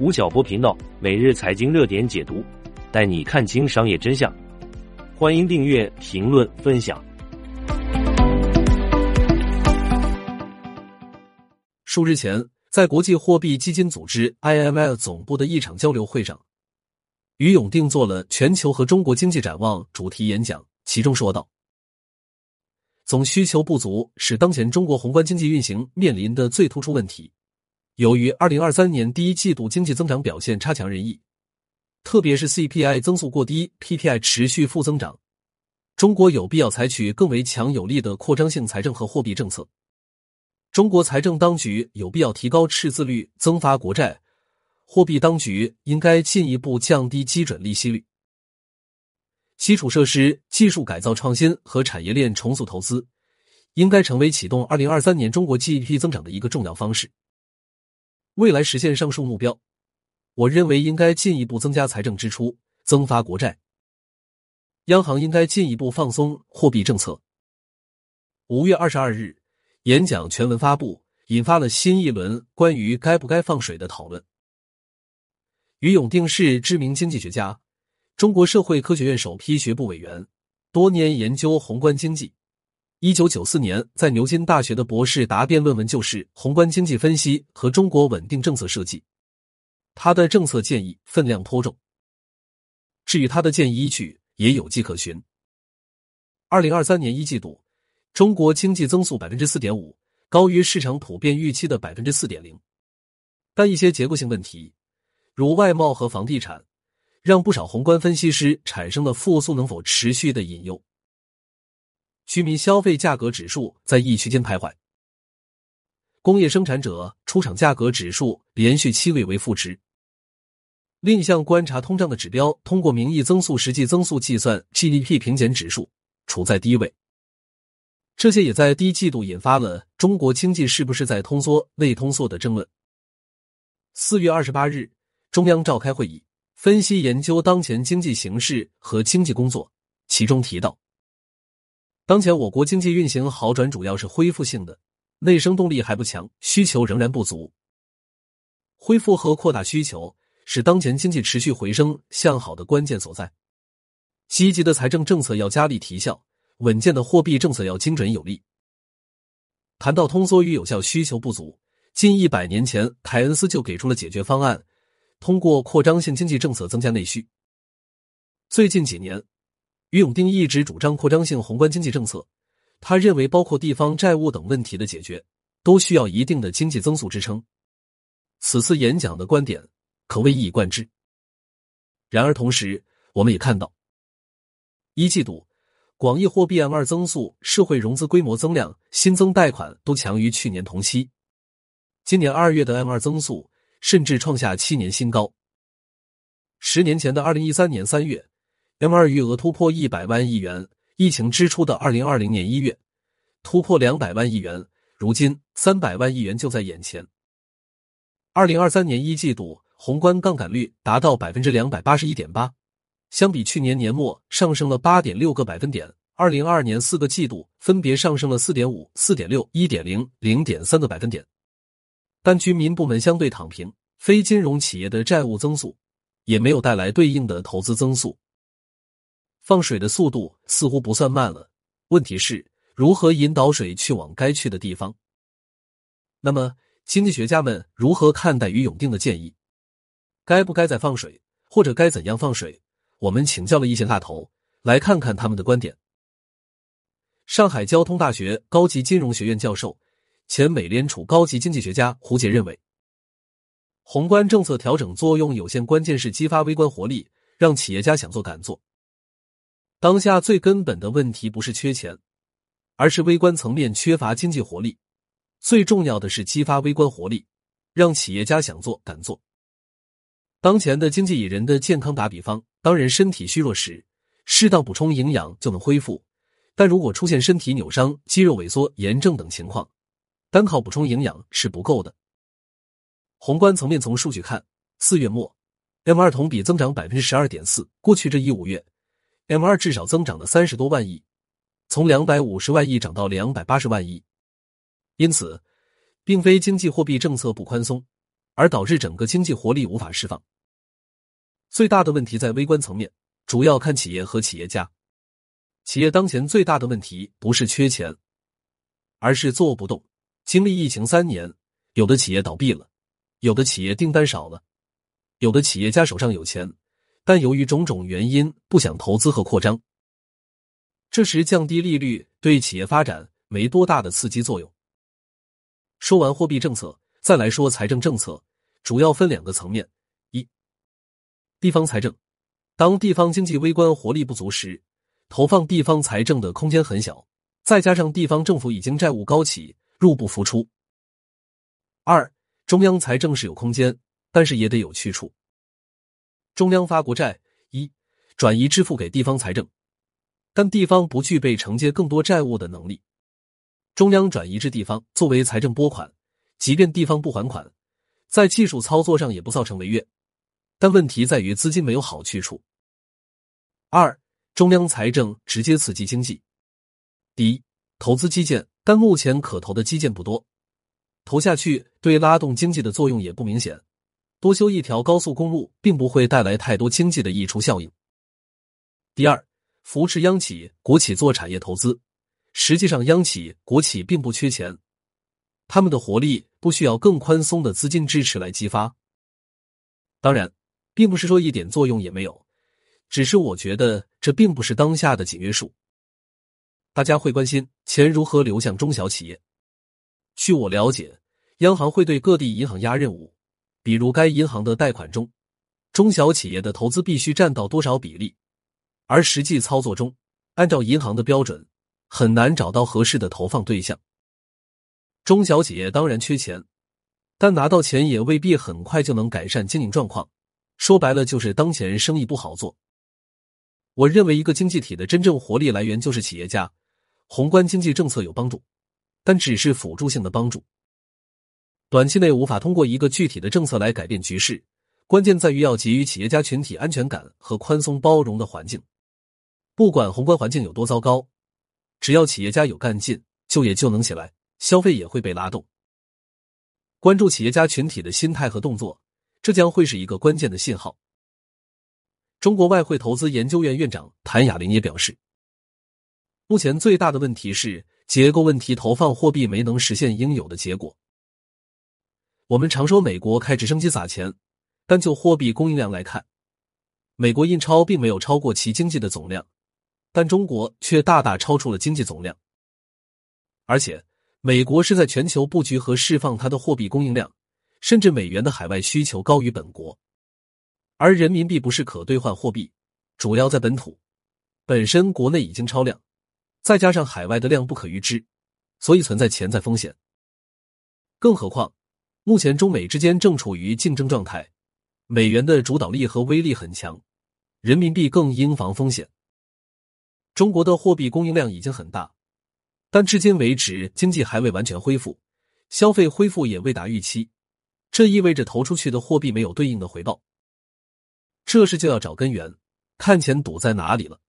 吴晓波频道每日财经热点解读，带你看清商业真相。欢迎订阅、评论、分享。数日前，在国际货币基金组织 （IMF） 总部的一场交流会上，于永定做了全球和中国经济展望主题演讲，其中说道。总需求不足是当前中国宏观经济运行面临的最突出问题。由于二零二三年第一季度经济增长表现差强人意，特别是 CPI 增速过低，PPI 持续负增长，中国有必要采取更为强有力的扩张性财政和货币政策。中国财政当局有必要提高赤字率，增发国债；货币当局应该进一步降低基准利息率。基础设施、技术改造创新和产业链重塑投资，应该成为启动二零二三年中国 GDP 增长的一个重要方式。未来实现上述目标，我认为应该进一步增加财政支出，增发国债。央行应该进一步放松货币政策。五月二十二日，演讲全文发布，引发了新一轮关于该不该放水的讨论。于永定是知名经济学家。中国社会科学院首批学部委员，多年研究宏观经济。一九九四年在牛津大学的博士答辩论文就是《宏观经济分析和中国稳定政策设计》。他的政策建议分量颇重。至于他的建议依据，也有迹可循。二零二三年一季度，中国经济增速百分之四点五，高于市场普遍预期的百分之四点零。但一些结构性问题，如外贸和房地产。让不少宏观分析师产生了复苏能否持续的隐忧。居民消费价格指数在一区间徘徊，工业生产者出厂价格指数连续七位为负值。另一项观察通胀的指标，通过名义增速实际增速计算 GDP 平减指数处在低位。这些也在第一季度引发了中国经济是不是在通缩、未通缩的争论。四月二十八日，中央召开会议。分析研究当前经济形势和经济工作，其中提到，当前我国经济运行好转主要是恢复性的，内生动力还不强，需求仍然不足。恢复和扩大需求是当前经济持续回升向好的关键所在。积极的财政政策要加力提效，稳健的货币政策要精准有力。谈到通缩与有效需求不足，近一百年前凯恩斯就给出了解决方案。通过扩张性经济政策增加内需。最近几年，于永定一直主张扩张性宏观经济政策。他认为，包括地方债务等问题的解决，都需要一定的经济增速支撑。此次演讲的观点可谓一以贯之。然而，同时我们也看到，一季度广义货币 M 二增速、社会融资规模增量、新增贷款都强于去年同期。今年二月的 M 二增速。甚至创下七年新高。十年前的二零一三年三月，M 二余额突破一百万亿元；疫情之初的二零二零年一月，突破两百万亿元。如今，三百万亿元就在眼前。二零二三年一季度宏观杠杆率达到百分之两百八十一点八，相比去年年末上升了八点六个百分点。二零二二年四个季度分别上升了四点五、四点六、一点零、零点三个百分点。但居民部门相对躺平，非金融企业的债务增速也没有带来对应的投资增速，放水的速度似乎不算慢了。问题是如何引导水去往该去的地方？那么，经济学家们如何看待于永定的建议？该不该再放水，或者该怎样放水？我们请教了一些大头，来看看他们的观点。上海交通大学高级金融学院教授。前美联储高级经济学家胡杰认为，宏观政策调整作用有限，关键是激发微观活力，让企业家想做敢做。当下最根本的问题不是缺钱，而是微观层面缺乏经济活力。最重要的是激发微观活力，让企业家想做敢做。当前的经济以人的健康打比方，当人身体虚弱时，适当补充营养就能恢复；但如果出现身体扭伤、肌肉萎缩、炎症等情况，单靠补充营养是不够的。宏观层面，从数据看，四月末 M 二同比增长百分之十二点四。过去这一五月，M 二至少增长了三十多万亿，从两百五十万亿涨到两百八十万亿。因此，并非经济货币政策不宽松，而导致整个经济活力无法释放。最大的问题在微观层面，主要看企业和企业家。企业当前最大的问题不是缺钱，而是坐不动。经历疫情三年，有的企业倒闭了，有的企业订单少了，有的企业家手上有钱，但由于种种原因不想投资和扩张。这时降低利率对企业发展没多大的刺激作用。说完货币政策，再来说财政政策，主要分两个层面：一、地方财政，当地方经济微观活力不足时。投放地方财政的空间很小，再加上地方政府已经债务高企，入不敷出。二，中央财政是有空间，但是也得有去处。中央发国债，一转移支付给地方财政，但地方不具备承接更多债务的能力。中央转移至地方作为财政拨款，即便地方不还款，在技术操作上也不造成违约，但问题在于资金没有好去处。二。中央财政直接刺激经济。第一，投资基建，但目前可投的基建不多，投下去对拉动经济的作用也不明显。多修一条高速公路，并不会带来太多经济的溢出效应。第二，扶持央企、国企做产业投资。实际上，央企、国企并不缺钱，他们的活力不需要更宽松的资金支持来激发。当然，并不是说一点作用也没有。只是我觉得这并不是当下的紧约束。大家会关心钱如何流向中小企业。据我了解，央行会对各地银行压任务，比如该银行的贷款中，中小企业的投资必须占到多少比例。而实际操作中，按照银行的标准，很难找到合适的投放对象。中小企业当然缺钱，但拿到钱也未必很快就能改善经营状况。说白了，就是当前生意不好做。我认为，一个经济体的真正活力来源就是企业家。宏观经济政策有帮助，但只是辅助性的帮助，短期内无法通过一个具体的政策来改变局势。关键在于要给予企业家群体安全感和宽松包容的环境。不管宏观环境有多糟糕，只要企业家有干劲，就业就能起来，消费也会被拉动。关注企业家群体的心态和动作，这将会是一个关键的信号。中国外汇投资研究院院长谭雅玲也表示，目前最大的问题是结构问题，投放货币没能实现应有的结果。我们常说美国开直升机撒钱，但就货币供应量来看，美国印钞并没有超过其经济的总量，但中国却大大超出了经济总量。而且，美国是在全球布局和释放它的货币供应量，甚至美元的海外需求高于本国。而人民币不是可兑换货币，主要在本土，本身国内已经超量，再加上海外的量不可预知，所以存在潜在风险。更何况，目前中美之间正处于竞争状态，美元的主导力和威力很强，人民币更应防风险。中国的货币供应量已经很大，但至今为止经济还未完全恢复，消费恢复也未达预期，这意味着投出去的货币没有对应的回报。这事就要找根源，看钱堵在哪里了。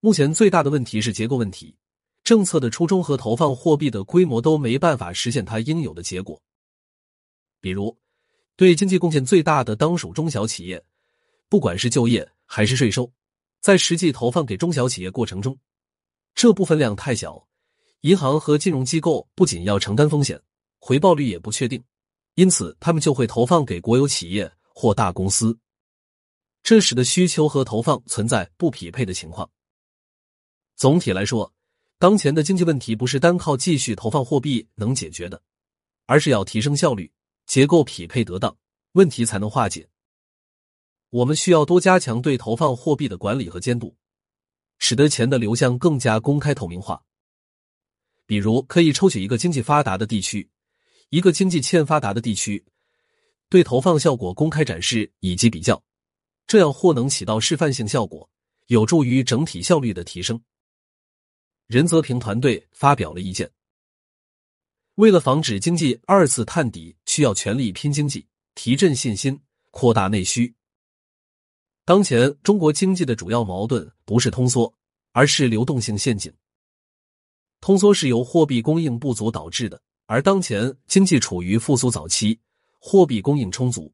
目前最大的问题是结构问题，政策的初衷和投放货币的规模都没办法实现它应有的结果。比如，对经济贡献最大的当属中小企业，不管是就业还是税收，在实际投放给中小企业过程中，这部分量太小，银行和金融机构不仅要承担风险，回报率也不确定，因此他们就会投放给国有企业或大公司。这使得需求和投放存在不匹配的情况。总体来说，当前的经济问题不是单靠继续投放货币能解决的，而是要提升效率、结构匹配得当，问题才能化解。我们需要多加强对投放货币的管理和监督，使得钱的流向更加公开透明化。比如，可以抽取一个经济发达的地区，一个经济欠发达的地区，对投放效果公开展示以及比较。这样或能起到示范性效果，有助于整体效率的提升。任泽平团队发表了意见，为了防止经济二次探底，需要全力拼经济，提振信心，扩大内需。当前中国经济的主要矛盾不是通缩，而是流动性陷阱。通缩是由货币供应不足导致的，而当前经济处于复苏早期，货币供应充足。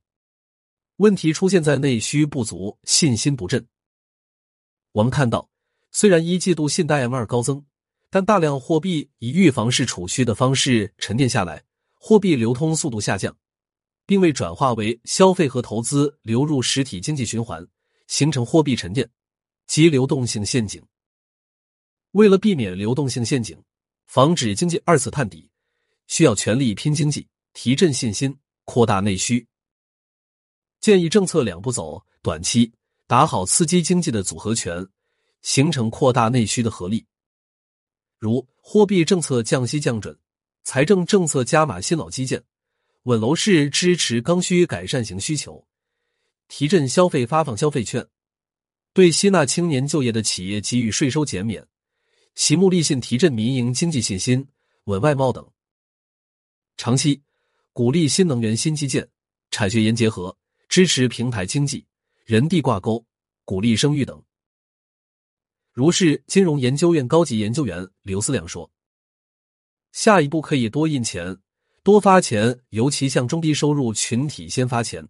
问题出现在内需不足、信心不振。我们看到，虽然一季度信贷 M 二高增，但大量货币以预防式储蓄的方式沉淀下来，货币流通速度下降，并未转化为消费和投资流入实体经济循环，形成货币沉淀及流动性陷阱。为了避免流动性陷阱，防止经济二次探底，需要全力拼经济，提振信心，扩大内需。建议政策两步走：短期打好刺激经济的组合拳，形成扩大内需的合力。如货币政策降息降准，财政政策加码新老基建，稳楼市支持刚需改善型需求，提振消费发放消费券，对吸纳青年就业的企业给予税收减免。喜目立信，提振民营经济信心，稳外贸等。长期鼓励新能源、新基建、产学研结合，支持平台经济、人地挂钩，鼓励生育等。如是金融研究院高级研究员刘思亮说：“下一步可以多印钱，多发钱，尤其向中低收入群体先发钱。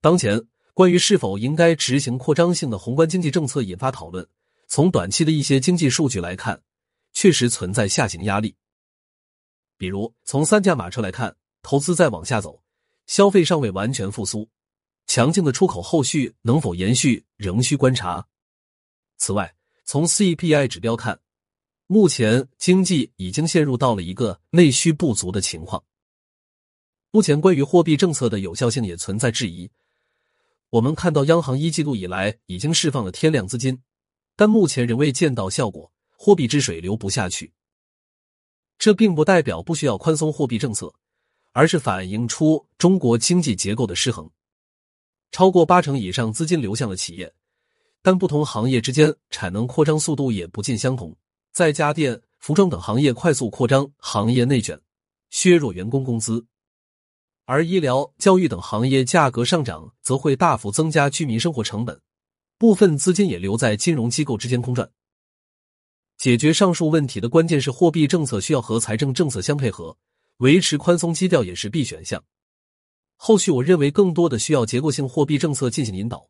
当前关于是否应该执行扩张性的宏观经济政策引发讨论。”从短期的一些经济数据来看，确实存在下行压力。比如，从三驾马车来看，投资在往下走，消费尚未完全复苏，强劲的出口后续能否延续，仍需观察。此外，从 CPI 指标看，目前经济已经陷入到了一个内需不足的情况。目前关于货币政策的有效性也存在质疑。我们看到，央行一季度以来已经释放了天量资金。但目前仍未见到效果，货币之水流不下去。这并不代表不需要宽松货币政策，而是反映出中国经济结构的失衡。超过八成以上资金流向了企业，但不同行业之间产能扩张速度也不尽相同。在家电、服装等行业快速扩张，行业内卷，削弱员工工资；而医疗、教育等行业价格上涨，则会大幅增加居民生活成本。部分资金也留在金融机构之间空转。解决上述问题的关键是货币政策需要和财政政策相配合，维持宽松基调也是必选项。后续我认为更多的需要结构性货币政策进行引导，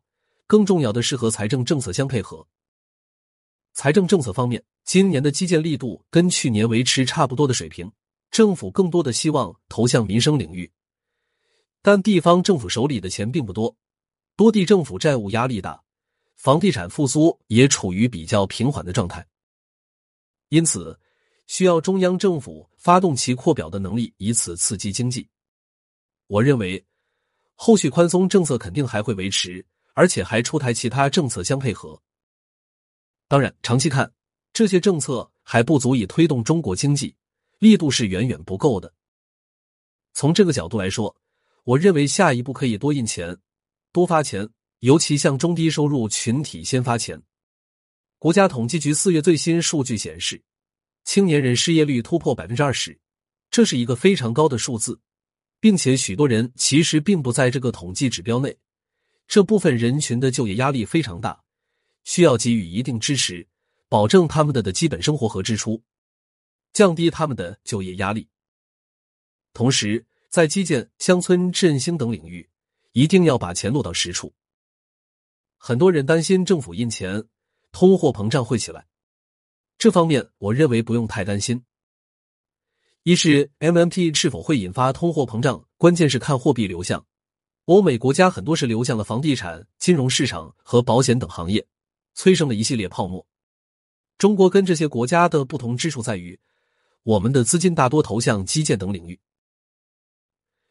更重要的是和财政政策相配合。财政政策方面，今年的基建力度跟去年维持差不多的水平，政府更多的希望投向民生领域，但地方政府手里的钱并不多，多地政府债务压力大。房地产复苏也处于比较平缓的状态，因此需要中央政府发动其扩表的能力，以此刺激经济。我认为，后续宽松政策肯定还会维持，而且还出台其他政策相配合。当然，长期看，这些政策还不足以推动中国经济，力度是远远不够的。从这个角度来说，我认为下一步可以多印钱，多发钱。尤其向中低收入群体先发钱。国家统计局四月最新数据显示，青年人失业率突破百分之二十，这是一个非常高的数字，并且许多人其实并不在这个统计指标内。这部分人群的就业压力非常大，需要给予一定支持，保证他们的的基本生活和支出，降低他们的就业压力。同时，在基建、乡村振兴等领域，一定要把钱落到实处。很多人担心政府印钱，通货膨胀会起来。这方面我认为不用太担心。一是 MMT 是否会引发通货膨胀，关键是看货币流向。欧美国家很多是流向了房地产、金融市场和保险等行业，催生了一系列泡沫。中国跟这些国家的不同之处在于，我们的资金大多投向基建等领域。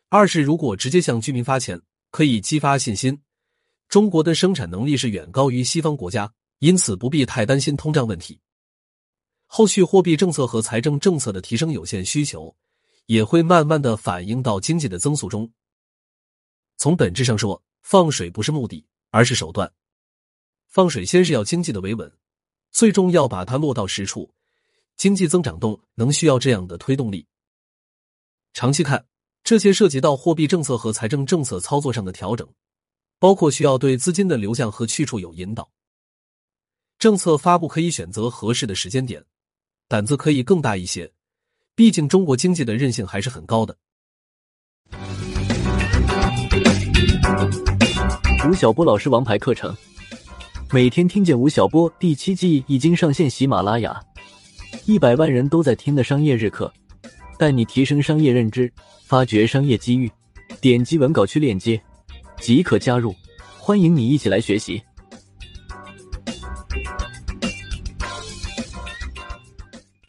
二是如果直接向居民发钱，可以激发信心。中国的生产能力是远高于西方国家，因此不必太担心通胀问题。后续货币政策和财政政策的提升有限需求，也会慢慢的反映到经济的增速中。从本质上说，放水不是目的，而是手段。放水先是要经济的维稳，最终要把它落到实处。经济增长动能需要这样的推动力。长期看，这些涉及到货币政策和财政政策操作上的调整。包括需要对资金的流向和去处有引导，政策发布可以选择合适的时间点，胆子可以更大一些，毕竟中国经济的韧性还是很高的。吴晓波老师王牌课程，每天听见吴晓波第七季已经上线喜马拉雅，一百万人都在听的商业日课，带你提升商业认知，发掘商业机遇。点击文稿区链接即可加入，欢迎你一起来学习。